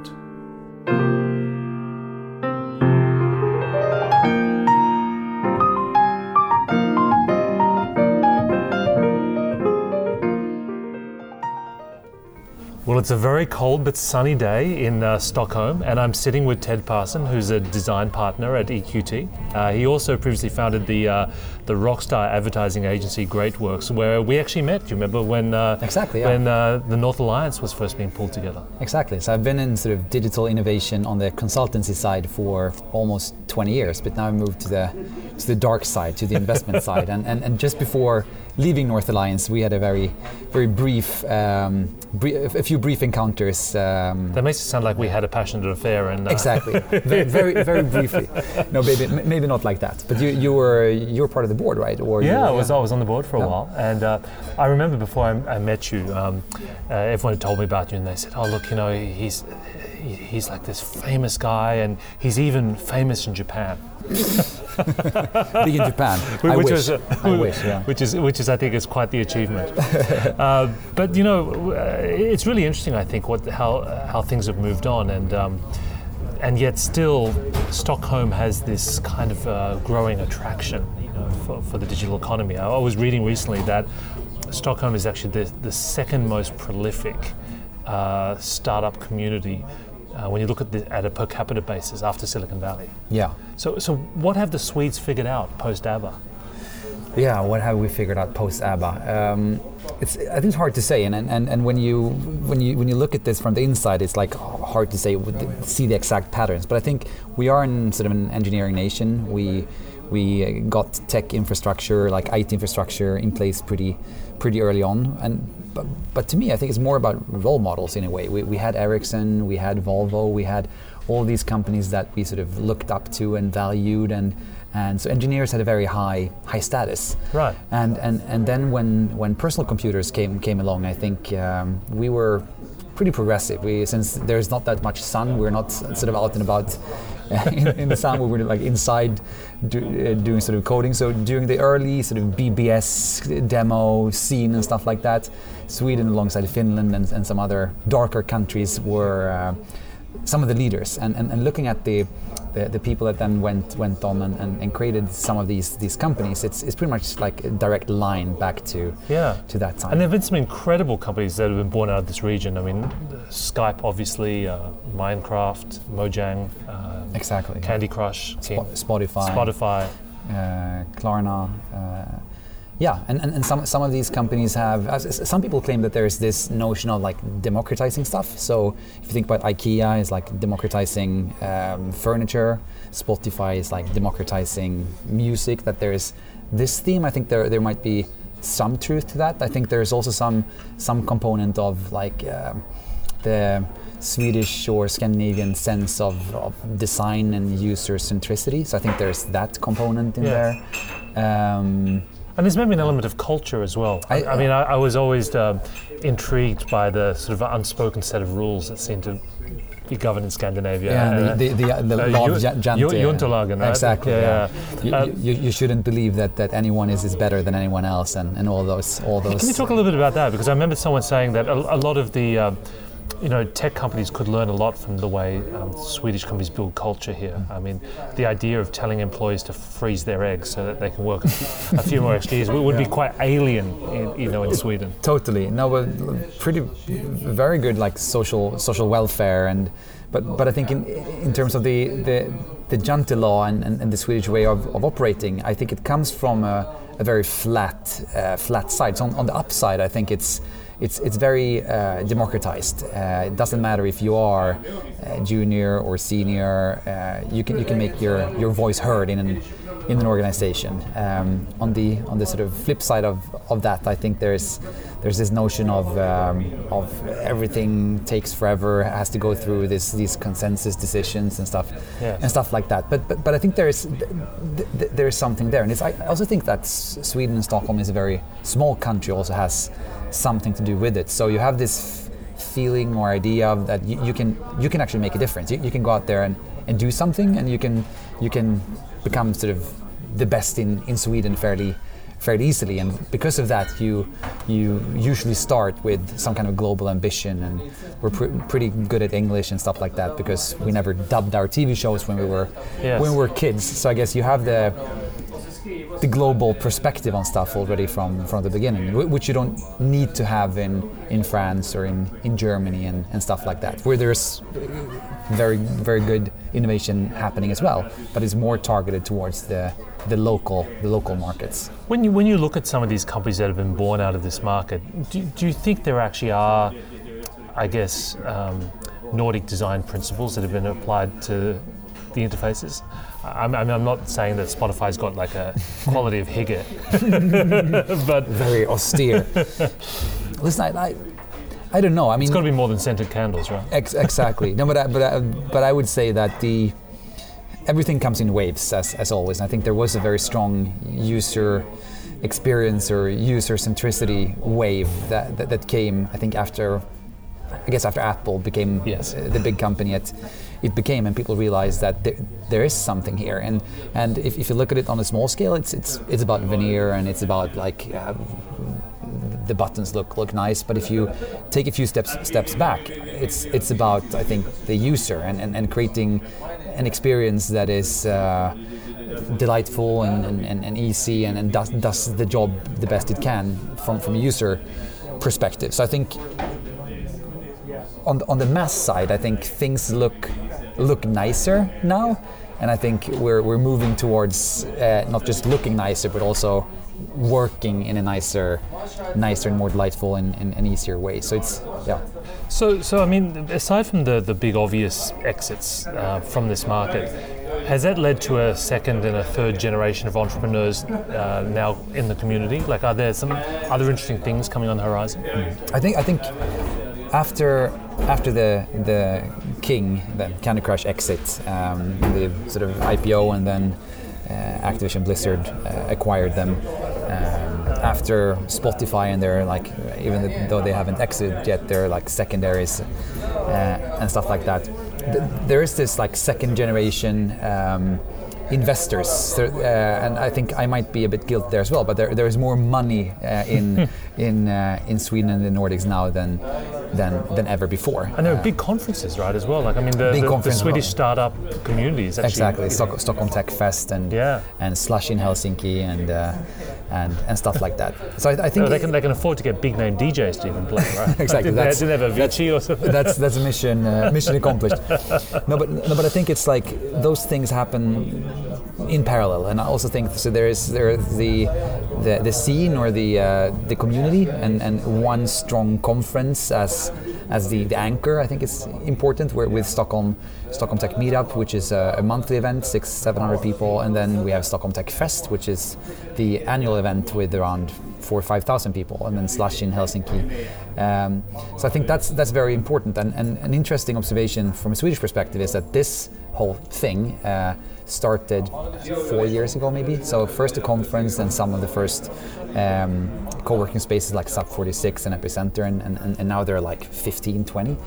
it. It's a very cold but sunny day in uh, Stockholm, and I'm sitting with Ted Persson, who's a design partner at EQT. Uh, he also previously founded the uh, the rockstar advertising agency Greatworks, where we actually met. Do you remember when uh, Exactly, yeah. when uh, the North Alliance was first being pulled together? Exactly. So I've been in sort of digital innovation on the consultancy side for almost 20 years, but now I've moved to the to the dark side, to the investment side. And, and and just before leaving North Alliance, we had a very very brief, um, a few brief encounters. Um, That makes it sound like we had a passionate affair, and uh, Exactly. very, very, very briefly. No, maybe, maybe not like that. But you, you were, you were part of the board, right? Or Yeah, were- I was, I was on the board for a Yeah. while, and uh, I remember before I, I met you, um, uh, everyone had told me about you, and they said, "Oh, look, you know, he's he- he's like this famous guy, and he's even famous in Japan." big in Japan. I which wish. was, uh, I wish. Yeah. which is which is I think is quite the achievement. uh, but you know, uh, it's really interesting. I think what how how things have moved on, and um, and yet still, Stockholm has this kind of uh, growing attraction, you know, for, for the digital economy. I, was reading recently that Stockholm is actually the, the second most prolific uh, startup community. Uh, when you look at, the, at a per capita basis after Silicon Valley. yeah. So, so what have the Swedes figured out post ABBA? Yeah, what have we figured out post ABBA? Um, it's I think it's hard to say, and, and, and when you when you when you look at this from the inside, it's like hard to say see the exact patterns. But I think we are in sort of an engineering nation. We we got tech infrastructure, like IT infrastructure, in place pretty pretty early on, and but, but to me, I think it's more about role models in a way. We, we had Ericsson, we had Volvo, we had all these companies that we sort of looked up to and valued and and so engineers had a very high high status. Right. and and and then when when personal computers came came along i think um, we were pretty progressive. We since there's not that much sun we're not sort of out and about in, in the sun. We were like inside do, uh, doing sort of coding. So during the early sort of bbs demo scene and stuff like that sweden alongside finland and, and some other darker countries were uh, some of the leaders. And, and, and looking at the, the the people that then went went on and, and, and created some of these these companies it's, it's pretty much like a direct line back to Yeah. to that time And there have been some incredible companies that have been born out of this region. I mean, Skype, obviously, uh, Minecraft, Mojang, uh, exactly Candy Crush, Spo- Spotify Spotify. uh, Klarna uh, yeah and, and, and some, some of these companies have some people claim that there's this notion of like democratizing stuff so if you think about ikea is like democratizing um, furniture spotify is like democratizing music that there's this theme i think there, there might be some truth to that i think there's also some some component of like um, the Swedish or Scandinavian sense of, of design and user centricity. So I think there's that component in Yeah. there. Um, And there's maybe an element of culture as well. I, I- mean, I, I was always uh, intrigued by the sort of unspoken set of rules that seem to be governed in Scandinavia. yeah, Uh, the, the, the, the uh, law of ja- Jante. ju- Jantelagen, right? Exactly. Yeah, Yeah. yeah. You, Uh, you, you shouldn't believe that, that anyone is, is better than anyone else, and, and all those all those. Can you talk a little bit about that? Because I remember someone saying that a, a lot of the, um, you know, tech companies could learn a lot from the way um, Swedish companies build culture here. I mean, the idea of telling employees to freeze their eggs so that they can work a few more extra years would, be quite alien, in, you know, in Sweden. Totally. No, we're pretty, very good like social social welfare and, but but I think in in terms of the the the Jante law and, and, and the Swedish way of, of operating, I think it comes from a, a very flat uh, flat side. So on, on the upside, I think it's. It's, it's very uh, democratized. Uh, it doesn't matter if you are uh, junior or senior. Uh, you can you can make your, your voice heard in an in an organization. Um, on the on the sort of flip side of, of that, I think there's there's this notion of um, of everything takes forever, has to go through this these consensus decisions and stuff Yes. and stuff like that. But but, but I think there's th- th- there's something there, and it's, I also think that Sweden and Stockholm is a very small country, also has something to do with it. So you have this f- feeling or idea of that you, you can you can actually make a difference. You, you can go out there and, and do something, and you can you can become sort of the best in, in Sweden fairly fairly easily. And because of that, you you usually start with some kind of global ambition. And we're pr- pretty good at English and stuff like that because we never dubbed our TV shows when we were Yes. when we were kids. So I guess you have the the global perspective on stuff already from, from the beginning, which you don't need to have in, in France or in, in Germany and, and stuff like that, where there's very very good innovation happening as well, but it's more targeted towards the, the local the local markets. When you when you look at some of these companies that have been born out of this market, do, do you think there actually are, I guess, um, Nordic design principles that have been applied to the interfaces? I, I mean, I'm not saying that Spotify's got like a quality of hygge, but Very austere. Listen, I, I, I don't know. I mean, it's got to be more than scented candles, right? Ex- exactly. No, but I, but I, but I would say that the everything comes in waves as, as always. I think there was a very strong user experience or user centricity wave that, that, that came. I think after I guess after Apple became Yes. uh, the big company it, it became, and people realized that there, there is something here. And and if, if you look at it on a small scale, it's it's it's about veneer and it's about like. Uh, the buttons look look nice, but if you take a few steps steps back, it's it's about I think the user and, and, and creating an experience that is uh, delightful and, and, and, easy and, and does, does the job the best it can from from a user perspective. So I think on the, on the mass side, I think things look look nicer now, and I think we're we're moving towards uh, not just looking nicer, but also working in a nicer, nicer and more delightful and, and, and easier way. So it's yeah. So, so I mean, aside from the, the big obvious exits uh, from this market, has that led to a second and a third generation of entrepreneurs uh, now in the community? Like, are there some other interesting things coming on the horizon? I think I think after after the the King, the Candy Crush exit, um, the sort of IPO, and then uh, Activision Blizzard uh, acquired them. After Spotify and their like, even though they haven't exited yet, they're like secondaries uh, and stuff like that. Th- there is this like second generation. Um, investors, uh, and I think I might be a bit guilty there as well. But there, there is more money uh, in in uh, in Sweden and the Nordics now than than than ever before. And there Uh, are big conferences, right, as well. Like, I mean, the, the, the Swedish startup community is actually exactly Stock, Stockholm Tech Fest and Yeah. and Slush in Helsinki and uh, and and stuff like that. So I, I think No, they can they can afford to get big name DJs to even play, right? Exactly, that's- did have Avicii or something? that's that's a mission uh, mission accomplished. No, but no, but I think it's like those things happen in parallel, and I also think so. There is there is the the, the scene or the uh, the community, and, and one strong conference as as the, the anchor. I think is important. We're with Stockholm Stockholm Tech Meetup, which is a, a monthly event, six seven hundred people, and then we have Stockholm Tech Fest, which is the annual event with around four or five thousand people, and then Slush in Helsinki. Um, so I think that's that's very important. And, and an interesting observation from a Swedish perspective is that this whole thing uh, started four years ago, maybe. So first the conference, then some of the first um, co-working spaces like SUP46 and Epicenter, and, and, and now there are like 15, 20.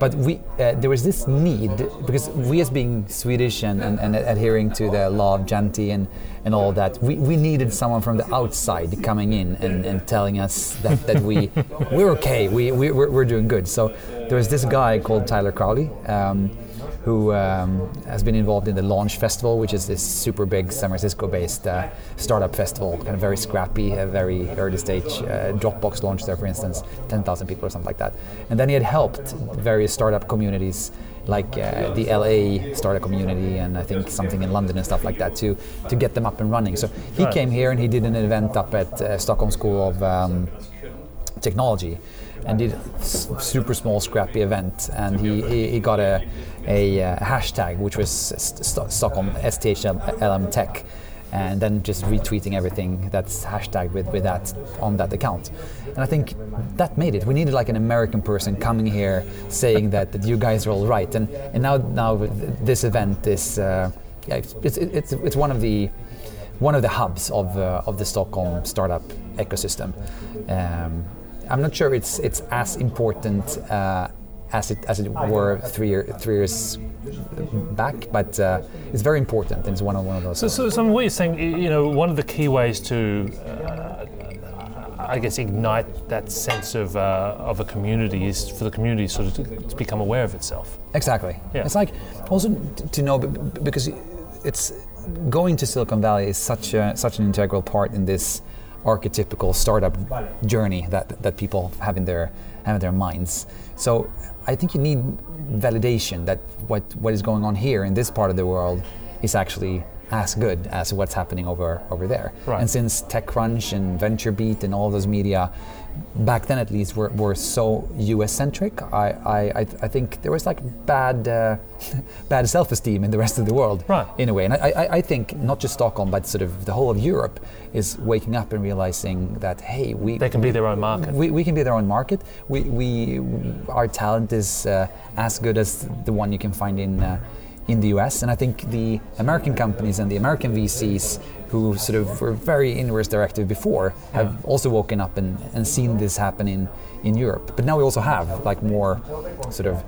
But we, uh, there was this need because we, as being Swedish and, and, and adhering to the law of Jante and, and all that, we, we needed someone from the outside coming in and, and telling us that, that we we're okay, we, we we're, we're doing good. So there was this guy called Tyler Crowley. Um, who um, has been involved in the Launch Festival, which is this super big San Francisco-based uh, startup festival, kind of very scrappy, a very early stage. Uh, Dropbox launched there, for instance, 10,000 people or something like that. And then he had helped various startup communities, like uh, the LA startup community, and I think something in London and stuff like that, to to get them up and running. So he Right. came here and he did an event up at uh, Stockholm School of. Um, technology and did s- super small scrappy event and he, he, he got a, a uh, hashtag which was st- st- Stockholm STHLM Tech and then just retweeting everything that's hashtagged with, with that on that account. And I think that made it. We needed like an American person coming here saying that, that you guys are all right. And, and now now this event is uh, yeah, it's, it's, it's, it's one of the one of the hubs of, uh, of the Stockholm startup ecosystem. Um, I'm not sure it's it's as important uh, as it as it were three year, three years back, but uh, it's very important. And it's one of one of those. So, so, so what you're saying, you know, one of the key ways to, uh, I guess, ignite that sense of uh, of a community is for the community sort of to, to become aware of itself. Exactly. Yeah. It's like also to know b- b- because it's going to Silicon Valley is such a, such an integral part in this archetypical startup journey that that people have in their have in their minds. So I think you need validation that what what is going on here in this part of the world is actually as good as what's happening over over there. Right. And since TechCrunch and VentureBeat and all those media, back then at least, were, were so US centric, I, I, I think there was like bad uh, bad self esteem in the rest of the world, Right. in a way. And I, I, I think not just Stockholm, but sort of the whole of Europe is waking up and realizing that hey, we They can be their own market. we, we can be their own market. We, we our talent is uh, as good as the one you can find in uh, in the US. And I think the American companies and the American VCs who sort of were very inwards directed before have also woken up and, and seen this happen in, in Europe. But now we also have like more sort of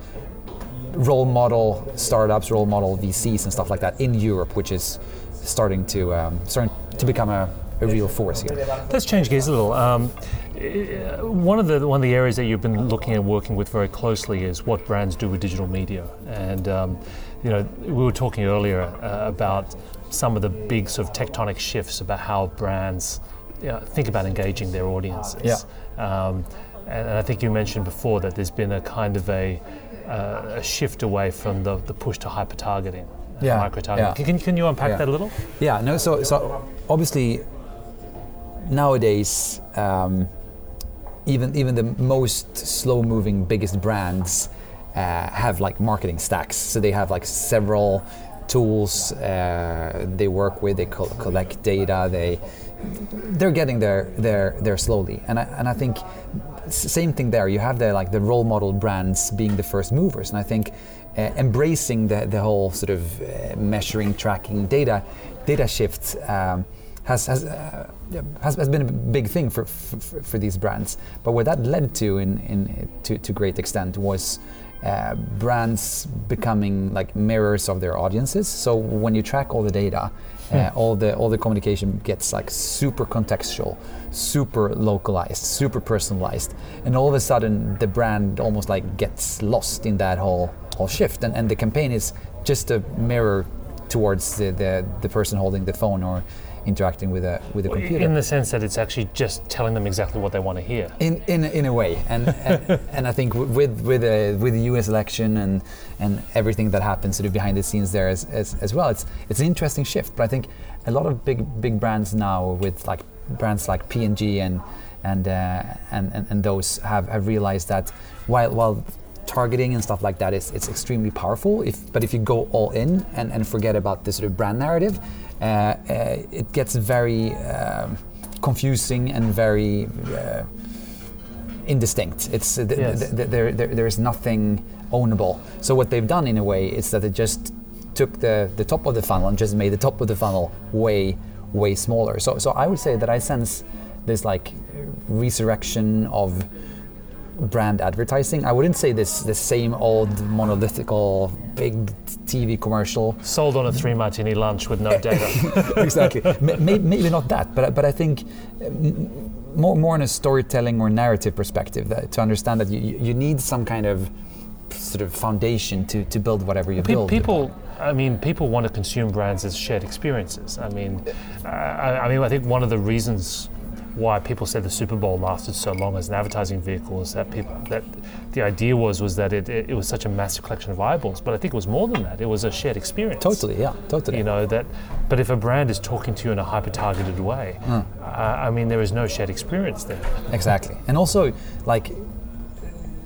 role model startups, role model VCs and stuff like that in Europe, which is starting to um, starting to become a, a real force here. Let's change gears a little. Um, eh, one of the one of the areas that you've been looking and working with very closely is what brands do with digital media, and um, you know we were talking earlier uh, about some of the big sort of tectonic shifts about how brands you know, think about engaging their audiences. Yeah. Um, and, and I think you mentioned before that there's been a kind of a, uh, a shift away from the, the push to hyper targeting. Yeah, Micro targeting. yeah. Can, can you unpack Yeah. that a little? Yeah, no. So, so obviously, nowadays, um, even even the most slow-moving, biggest brands uh, have like marketing stacks. So they have like several tools uh, they work with. They col- collect data. They they're getting there there there slowly. And I and I think same thing there. You have the like the role model brands being the first movers, and I think uh, embracing the the whole sort of uh, measuring, tracking data data shift. Um, has has, uh, has has been a big thing for, for for these brands. But what that led to in, in to, to great extent was uh, brands becoming like mirrors of their audiences. So when you track all the data, uh, all the all the communication gets like super contextual, super localized, super personalized, and all of a sudden the brand almost like gets lost in that whole whole shift. And and the campaign is just a mirror towards the, the, the person holding the phone or interacting with a with a computer. In the sense that it's actually just telling them exactly what they want to hear. in, in, in a way, and and, and I think with with a, with the U.S. election and and everything that happens sort of behind the scenes there as, as, as well, it's it's an interesting shift. But I think a lot of big big brands now with like brands like P&G and and uh, and, and and those have, have realized that while while targeting and stuff like that is it's extremely powerful. If but if you go all in and, and forget about the sort of brand narrative, it gets very um, confusing and very uh, indistinct. It's uh, th- Yes. th- th- there, there, there is nothing ownable. So what they've done in a way is that they just took the, the top of the funnel and just made the top of the funnel way way smaller. So so I would say that I sense this like resurrection of brand advertising. I wouldn't say this the same old monolithical big TV commercial Sold on a three martini lunch with no data. exactly. May- may- Maybe not that, but but I think um, more more in a storytelling or narrative perspective that, to understand that you, you you need some kind of sort of foundation to, to build whatever you Pe- build. people, I mean, people want to consume brands as shared experiences. I mean, uh, I, I mean, I think one of the reasons why people said the Super Bowl lasted so long as an advertising vehicle is that people that the idea was was that it, it, it was such a massive collection of eyeballs. But I think it was more than that. It was a shared experience. Totally, yeah, totally. You know that, but if a brand is talking to you in a hyper-targeted way, Hmm. uh, I mean, there is no shared experience there. Exactly. And also, like,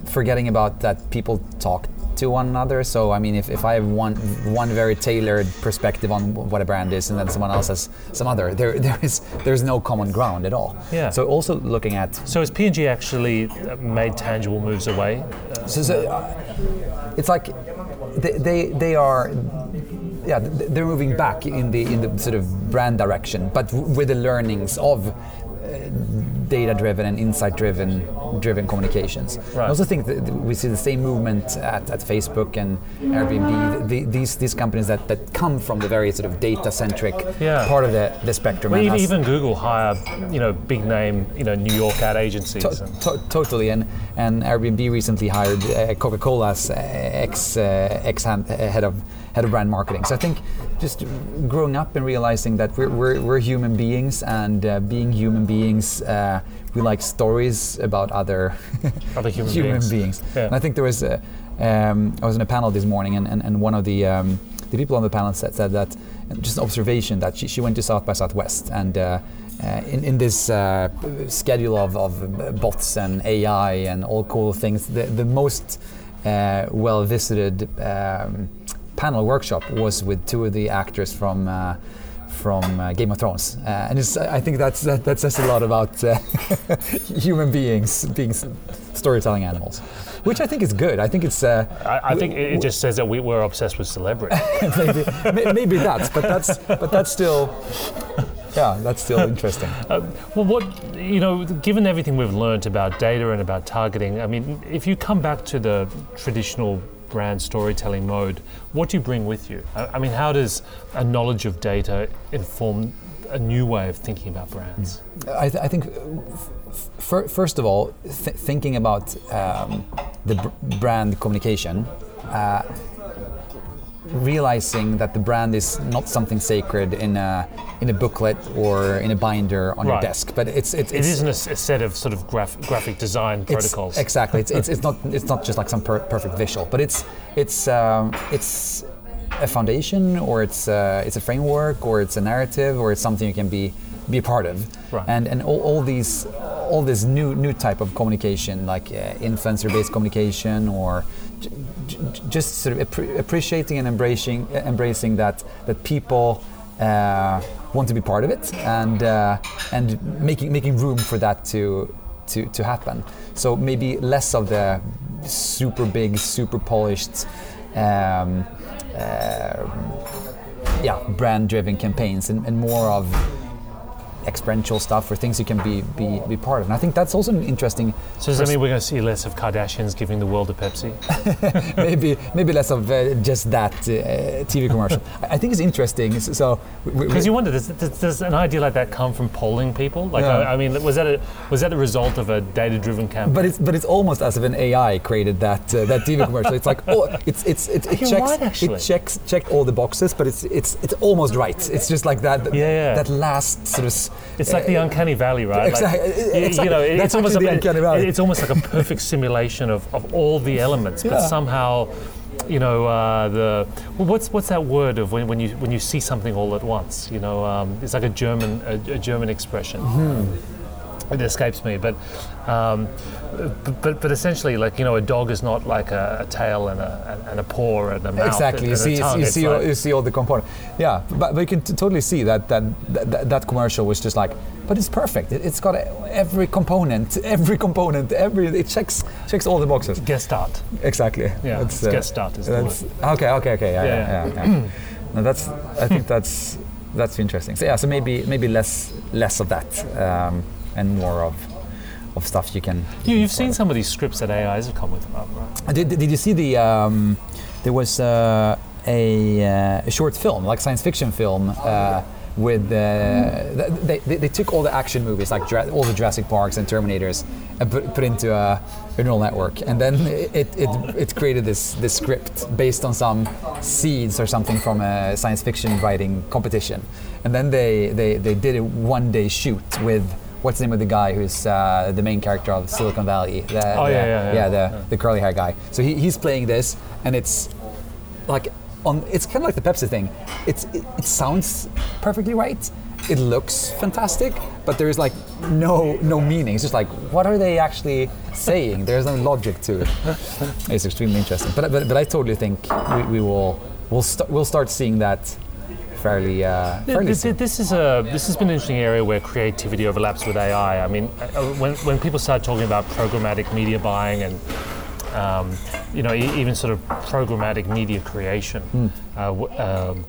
forgetting about that people talk to one another. So, I mean, if, if I have one one very tailored perspective on what a brand is, and then someone else has some other, there there is there's no common ground at all. Yeah. So, also looking at So has P&G actually uh, made tangible moves away? So, so uh, it's like they, they, they are, yeah, they're moving back in the in the sort of brand direction, but with the learnings of data-driven and insight-driven driven communications. Right. I also think that we see the same movement at, at Facebook and Airbnb. The, these these companies that, that come from the very sort of data-centric Yeah. part of the, the spectrum. Well, and even, Google hire, you know, big name, you know, New York ad agencies. To- and- to- totally, and and Airbnb recently hired uh, Coca-Cola's uh, ex uh, ex uh, head of head of brand marketing. So I think just growing up and realizing that we're we're, we're human beings, and uh, being human beings, uh, we like stories about other Other human beings. Yeah. And I think there was a, um, I was in a panel this morning, and, and, and one of the um, the people on the panel said, said that just an observation that she, she went to South by Southwest and. Uh, uh, in, in this uh, schedule of, of bots and AI and all cool things, the, the most uh, well visited um, panel workshop was with two of the actors from uh, from uh, Game of Thrones, uh, and it's, I think that's, that, that says a lot about uh, human beings being storytelling animals, which I think is good. I think it's uh, I, I think it, it just says that we, we're obsessed with celebrity. maybe, may- maybe that's, but that's but that's still yeah, that's still interesting. Uh, well, what you know, given everything we've learned about data and about targeting, I mean, if you come back to the traditional brand storytelling mode, what do you bring with you? I, mean, how does a knowledge of data inform a new way of thinking about brands? I, th- I think, uh, f- first of all, th- thinking about um, the br- brand communication, uh, realizing that the brand is not something sacred in a in a booklet or in a binder on your desk, but it's it's, It it's isn't a set of sort of graph, graphic design it's- protocols. Exactly. It's, it's, it's not it's not just like some per- perfect visual, but it's it's um, it's a foundation or it's uh, it's a framework or it's a narrative or it's something you can be be a part of. Right. And and all, all these all this new new type of communication like uh, influencer based communication or just sort of appreciating and embracing embracing that that people uh, want to be part of it and uh, and making making room for that to to, to happen. So maybe less of the super big, super polished, um, uh, yeah, brand-driven campaigns, and, and more of experiential stuff or things you can be, be be part of. And I think that's also an interesting. so does that mean we're going to see less of Kardashians giving the world a Pepsi? maybe maybe less of uh, just that uh, TV commercial. I think it's interesting. So Because you wonder, does, does, does an idea like that come from polling people? Like, Yeah. I, I mean, was that a was that the result of a data-driven campaign? But it's but it's almost as if an AI created that uh, that TV commercial. It's like oh, it's it's it, it checks right, actually. it checks checked all the boxes, but it's it's it's almost right. It's just like that Yeah, yeah. that last sort of. It's like the uncanny valley, right? exactly- Like, exactly. You know, it- it's almost actually a, the uncanny valley. It's almost like a perfect simulation of, of all the elements, but Yeah. somehow, you know, uh, the what's what's that word of when, when you when you see something all at once? You know, um, it's like a German a, a German expression. It escapes me, but, um, but but essentially, like you know, a dog is not like a, a tail and a and a paw and a mouth. Exactly, you and a see, you see, all, you see all the components. Yeah, but, but you can t- totally see that that, that that commercial was just like, but it's perfect. It, it's got every component, every component, every it checks checks all the boxes. Gestalt. Exactly. Yeah, That's, it's Gestalt is the that's, okay, okay, okay. Yeah, Yeah, yeah, yeah. yeah. no, that's. I think that's that's interesting. So yeah, so maybe maybe less less of that um, and more of of stuff you can. You, you've seen some of these scripts that AIs have come with, right? Did, did you see the? Um, there was uh, a, uh, a short film, like science fiction film, uh, with uh, they, they, they took all the action movies, like Jura- all the Jurassic Parks and Terminators, and put, put into a, a neural network, and then it, it, it created this this script based on some seeds or something from a science fiction writing competition, and then they they, they did a one day shoot with. What's the name of the guy who's uh, the main character of Silicon Valley? The, Oh, the- yeah, yeah, yeah. the, the curly hair guy. So he, he's playing this, and it's like on. It's kind of like the Pepsi thing. It's it, it sounds perfectly right. It looks fantastic, but there is like no no meaning. It's just like what are they actually saying? There's no logic to it. It's extremely interesting. But but, but I totally think we, we will we'll st- we'll start seeing that fairly uh, fairly This, this is a this has been an interesting area where creativity overlaps with AI. I mean, uh, when, when people start talking about programmatic media buying and um, you know even sort of programmatic media creation, Hmm. uh, w- um,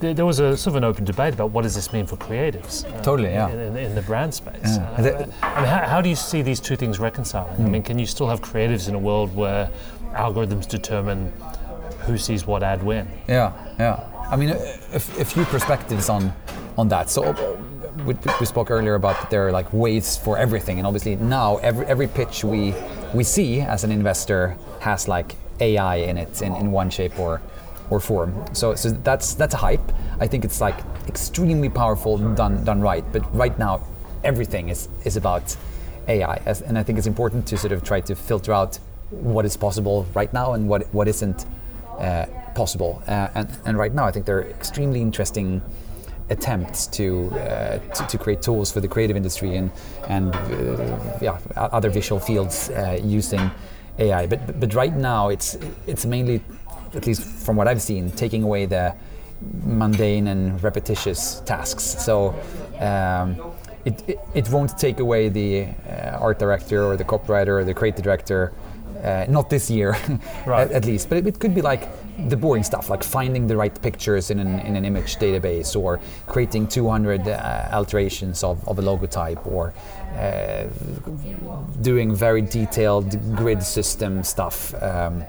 there, was a sort of an open debate about what does this mean for creatives. uh, Totally, yeah. In, in, in the brand space. Yeah. Uh, I mean, how, how do you see these two things reconciling? I mean, can you still have creatives in a world where algorithms determine who sees what ad when? Yeah, yeah. I mean, a, a- few perspectives on on that. So we, we spoke earlier about that there are like ways for everything, and obviously now every every pitch we we see as an investor has like AI in it in, in one shape or or form. So so that's that's a hype. I think it's like extremely powerful done done right. But right now, everything is is about AI, as, and I think it's important to sort of try to filter out what is possible right now and what what isn't uh, possible. Uh, and, and right now, I think there are extremely interesting attempts to, uh, to to create tools for the creative industry and and uh, yeah other visual fields uh, using AI. But but right now, it's it's mainly, at least from what I've seen, taking away the mundane and repetitious tasks. So. Um, it, it, it won't take away the uh, art director or the copywriter or the creative director uh, not this year, Right. at, at least. But it, it could be like the boring stuff, like finding the right pictures in an, in an image database, or creating 200 uh, alterations of, of a logo type, or uh, doing very detailed grid system stuff. Um,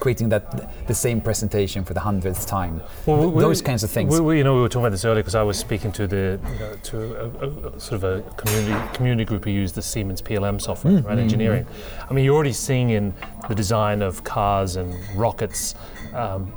creating that the same presentation for the hundredth time. Well, we- those kinds of things. We, you know, we were talking about this earlier because I was speaking to the you know, to a, a, sort of a community community group who use the Siemens PLM software, Mm, right? Engineering. I mean, you're already seeing in the design of cars and rockets um,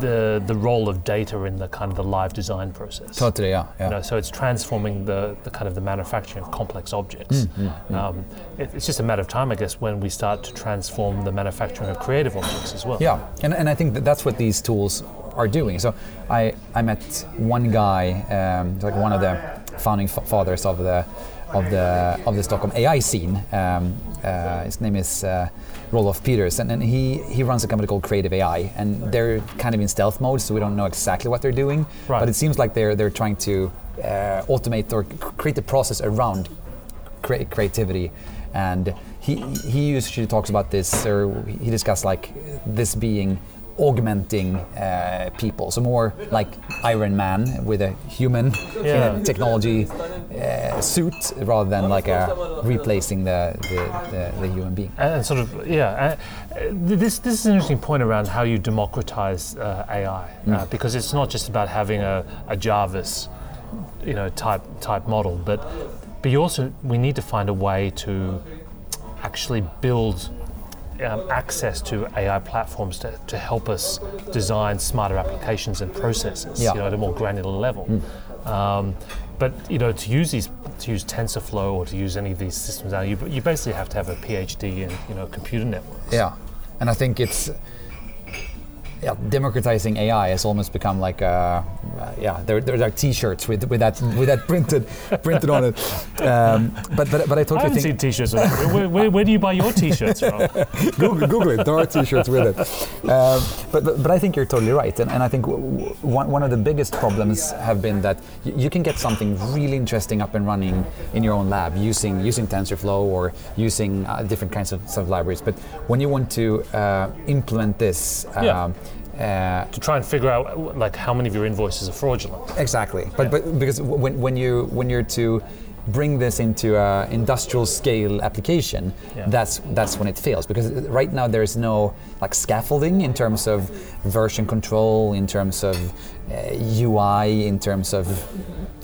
the the role of data in the kind of the live design process. totally, yeah, yeah. You know, so it's transforming the, the kind of the manufacturing of complex objects. Mm, Um, it, it's just a matter of time, I guess, when we start to transform the manufacturing of creative objects as well. Yeah, and, and I think that that's what these tools are doing. So I, I met one guy, um, like one of the founding fa- fathers of the of the of the Stockholm AI scene. Um, uh, his name is uh, Roelof Pieters, and, and he he runs a company called Creative AI, and they're kind of in stealth mode, so we don't know exactly what they're doing. Right. But it seems like they're they're trying to uh, automate or create a process around crea- creativity and he he usually talks about this or he discussed like this being augmenting uh, people so more like iron man with a human Yeah. a technology uh, suit rather than like a replacing the the, the, the human being And sort of, yeah. Uh, this this is an interesting point around how you democratize uh, AI, uh, because it's not just about having a, a Jarvis, you know, type type model, but but you also we need to find a way to actually build. Um, access to AI platforms to, to help us design smarter applications and processes, Yeah. you know, at a more granular level. Um, but you know, to use these, to use TensorFlow or to use any of these systems now, you, you basically have to have a PhD in you know computer networks. yeah and i think it's yeah, democratizing AI has almost become like a, yeah, there, there are T-shirts with, with that with that printed printed on it. Um, but, but but I I haven't think seen T-shirts. Where, where, where do you buy your T-shirts from? Google, Google it. There are T-shirts with it. Um, but, but but I think you're totally right, and, and I think w- w- one, one of the biggest problems have been that y- you can get something really interesting up and running in your own lab using using TensorFlow or using uh, different kinds of, sort of libraries. But when you want to uh, implement this. Yeah. Uh, to try and figure out like how many of your invoices are fraudulent. Exactly, but but because when, when you when you're to bring this into a industrial scale application, Yeah. that's that's when it fails because right now there is no like scaffolding in terms of version control, in terms of uh, UI, in terms of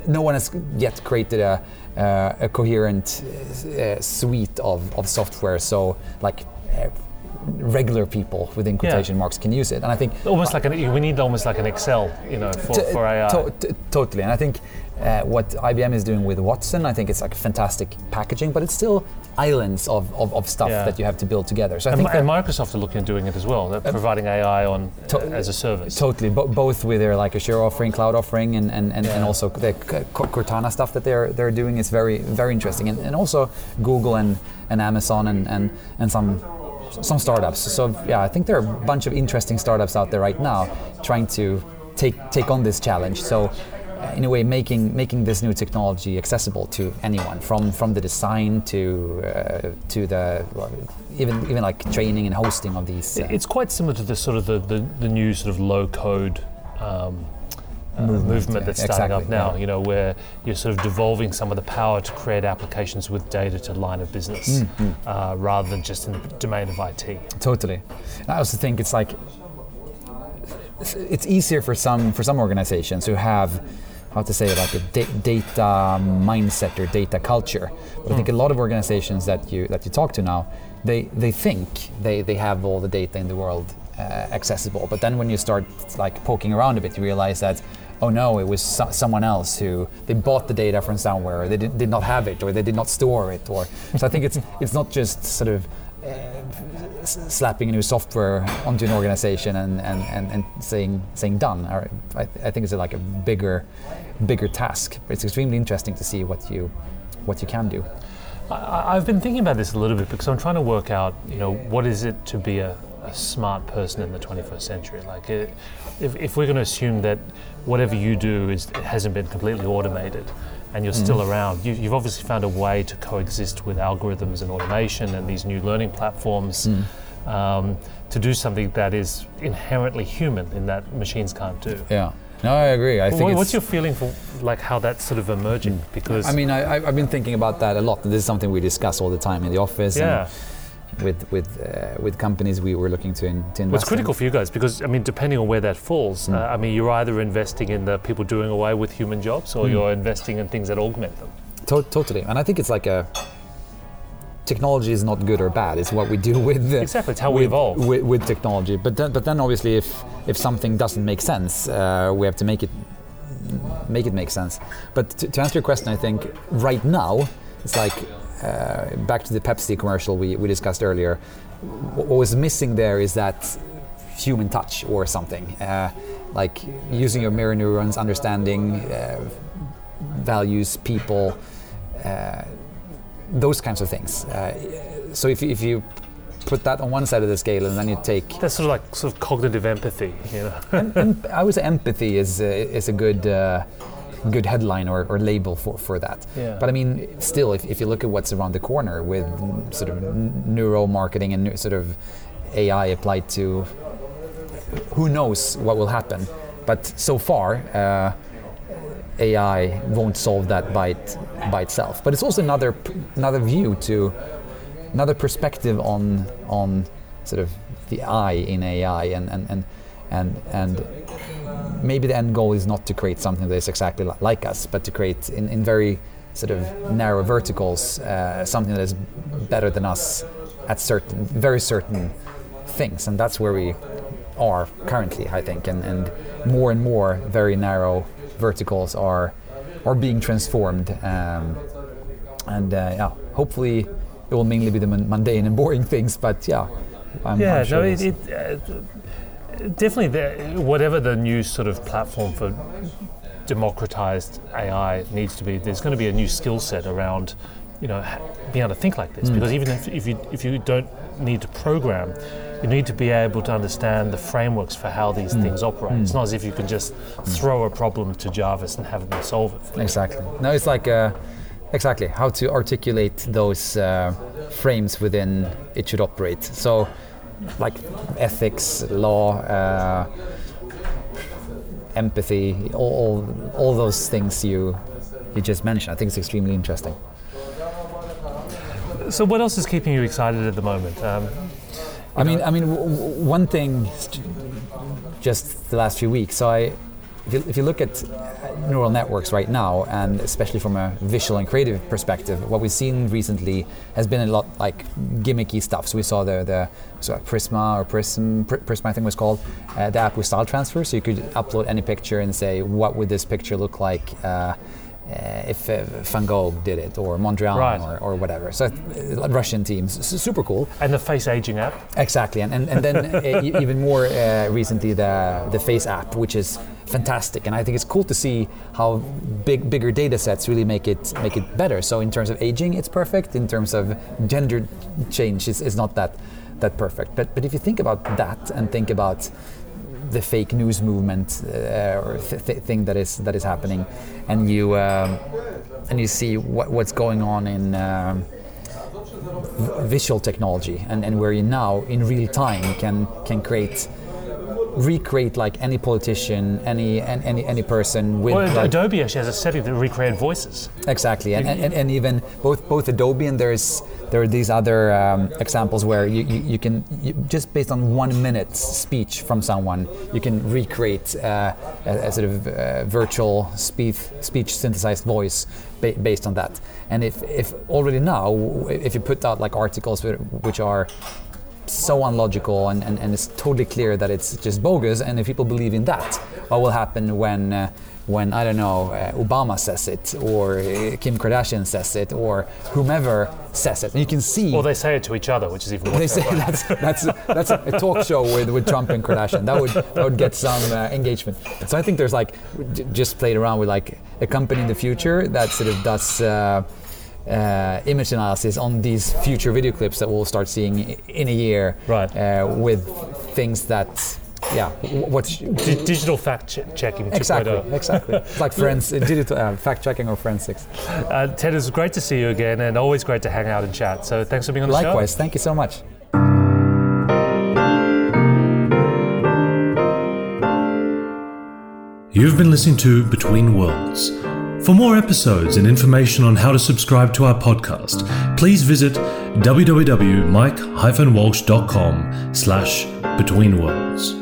no one has yet created a uh, a coherent uh, suite of, of software. So like. Uh, regular people within quotation marks can use it and i think Almost like an we need almost like an Excel, you know, for, T- for AI. to- t- totally, and I think uh, what IBM is doing with Watson, I think it's like fantastic packaging, but it's still islands of, of, of stuff Yeah. that you have to build together. So I and, think and that Microsoft are looking at doing it as well. They're providing AI on to- as a service. totally, bo- both with their like Azure offering, cloud offering, and, and, and, and also the Cortana stuff that they're they're doing is very very interesting, and, and also Google and, and Amazon and, and, and some some startups. So yeah, I think there are a bunch of interesting startups out there right now trying to take take on this challenge. So uh, in a way, making making this new technology accessible to anyone, from from the design to uh, to the well, even even like training and hosting of these. uh, It's quite similar to the sort of the, the, the new sort of low code um, uh, movement, Movement, that's yeah, starting exactly, up now. yeah. You know, where you're sort of devolving some of the power to create applications with data to line of business, Mm, uh, rather than just in the domain of IT. Totally. I also think it's like it's easier for some for some organizations who have how to say it, like a da- data mindset or data culture. But I think a lot of organizations that you that you talk to now, they they think they they have all the data in the world uh, accessible. But then when you start like poking around a bit, you realize that. Oh no! It was so- someone else who they bought the data from somewhere. Or they did, did not have it, or they did not store it, or so. I think it's it's not just sort of uh, s- slapping a new software onto an organization and, and, and, and saying saying done. I, I think it's like a bigger bigger task. It's extremely interesting to see what you what you can do. I, I've been thinking about this a little bit because I'm trying to work out, you know, what is it to be a, a smart person in the 21st century? Like, it, if, if we're going to assume that whatever you do is hasn't been completely automated, and you're still mm-hmm. around, you, you've obviously found a way to coexist with algorithms and automation and these new learning platforms. Mm. Um, to do something that is inherently human in that machines can't do. Yeah. No, I agree. I think what's your feeling for like how that's sort of emerging? Mm. Because I mean, I, I've been thinking about that a lot. This is something we discuss all the time in the office. yeah, And with with uh, with companies we were looking to, in, to invest. What's in. critical for you guys, because I mean, depending on where that falls, uh, I mean, you're either investing in the people doing away with human jobs, or you're investing in things that augment them. To- totally, and I think it's like a technology is not good or bad. It's what we do with the, Exactly, it's how we evolve. with, with technology. But then, but then obviously, if if something doesn't make sense, uh, we have to make it make it make sense. But to, to answer your question, I think right now it's like uh, back to the Pepsi commercial we, we discussed earlier. What was missing there is that human touch or something, uh, like using your mirror neurons, understanding uh, values, people, uh, those kinds of things. Uh, so if, you- if you put that on one side of the scale and then you take That's sort of like sort of cognitive empathy, you know. em- I would say empathy is is a good uh, good headline or, or label for, for that. Yeah. But I mean, still, if, if you look at what's around the corner with sort of n- neuro marketing and sort of AI applied to, who knows what will happen. But so far, uh, AI won't solve that by it, by itself. But it's also another p- another view to another perspective on on sort of the I in AI and and and and, and maybe the end goal is not to create something that is exactly like us, but to create in, in very sort of narrow verticals uh, something that is better than us at certain very certain things, and that's where we are currently, I think, and, and more and more very narrow verticals are are being transformed, um, and uh, yeah, hopefully it will mainly be the mundane and boring things, but yeah, I'm, yeah, I'm sure no, it, it uh, definitely the, whatever the new sort of platform for democratized AI needs to be. There's going to be a new skill set around, you know, being able to think like this. Mm. Because even if, if you if you don't need to program, you need to be able to understand the frameworks for how these Mm. things operate. It's not as if you can just throw a problem to Jarvis and have them solve it. Exactly. No, it's like uh, exactly how to articulate those uh, frames within it should operate. So, like ethics, law, uh, empathy, all, all all those things you you just mentioned. I think it's extremely interesting. So, what else is keeping you excited at the moment? Um, I mean, I mean, w- w- one thing, just the last few weeks. So I, if you, if you look at uh, neural networks right now, and especially from a visual and creative perspective, what we've seen recently has been a lot like gimmicky stuff. So we saw the the Prisma or Prism, Pr- Prisma I think was called, uh, the app with style transfer. So you could upload any picture and say, what would this picture look like? Uh, uh, if uh, Van Gogh did it, or Mondrian, Right. or, or whatever. So uh, Russian teams, S- super cool. and the face aging app. Exactly, and and, and then uh, even more uh, recently the the Face app, which is fantastic, and I think it's cool to see how big bigger data sets really make it make it better. So in terms of aging, it's perfect. In terms of gender change, it's, it's not that that perfect. But but if you think about that and think about the fake news movement uh, or th- th- thing that is that is happening, and you um, and you see what, what's going on in. Um, visual technology and, and where you now in real time can can create recreate like any politician, any any any person with Well, like, Adobe actually has a setting that recreate voices. Exactly, and, and, and even both both Adobe and there's there are these other um, examples where you, you, you can you, just based on one minute speech from someone you can recreate uh, a, a sort of uh, virtual speech speech synthesized voice ba- based on that. And if, if already now if you put out like articles which are so unlogical and, and, and it's totally clear that it's just bogus and if people believe in that what will happen when uh, when I don't know uh, Obama says it or uh, Kim Kardashian says it or whomever says it and you can see Or they say it to each other, which is even more they say that's that's that's a, a talk show with, with Trump and Kardashian. That would that would get some uh, engagement. So I think there's like j- just played around with like a company in the future that sort of does. Uh, uh, image analysis on these future video clips that we'll start seeing in a year, Right. Uh, with things that, yeah, w- what's Di- digital fact che- checking. exactly, exactly. It's like friends, digital uh, fact checking or forensics. Uh, Ted, it's great to see you again, and always great to hang out and chat. So thanks for being on the show. Likewise, thank you so much. You've been listening to Between Worlds. For more episodes and information on how to subscribe to our podcast, please visit www.mike-walsh.com slash betweenworlds.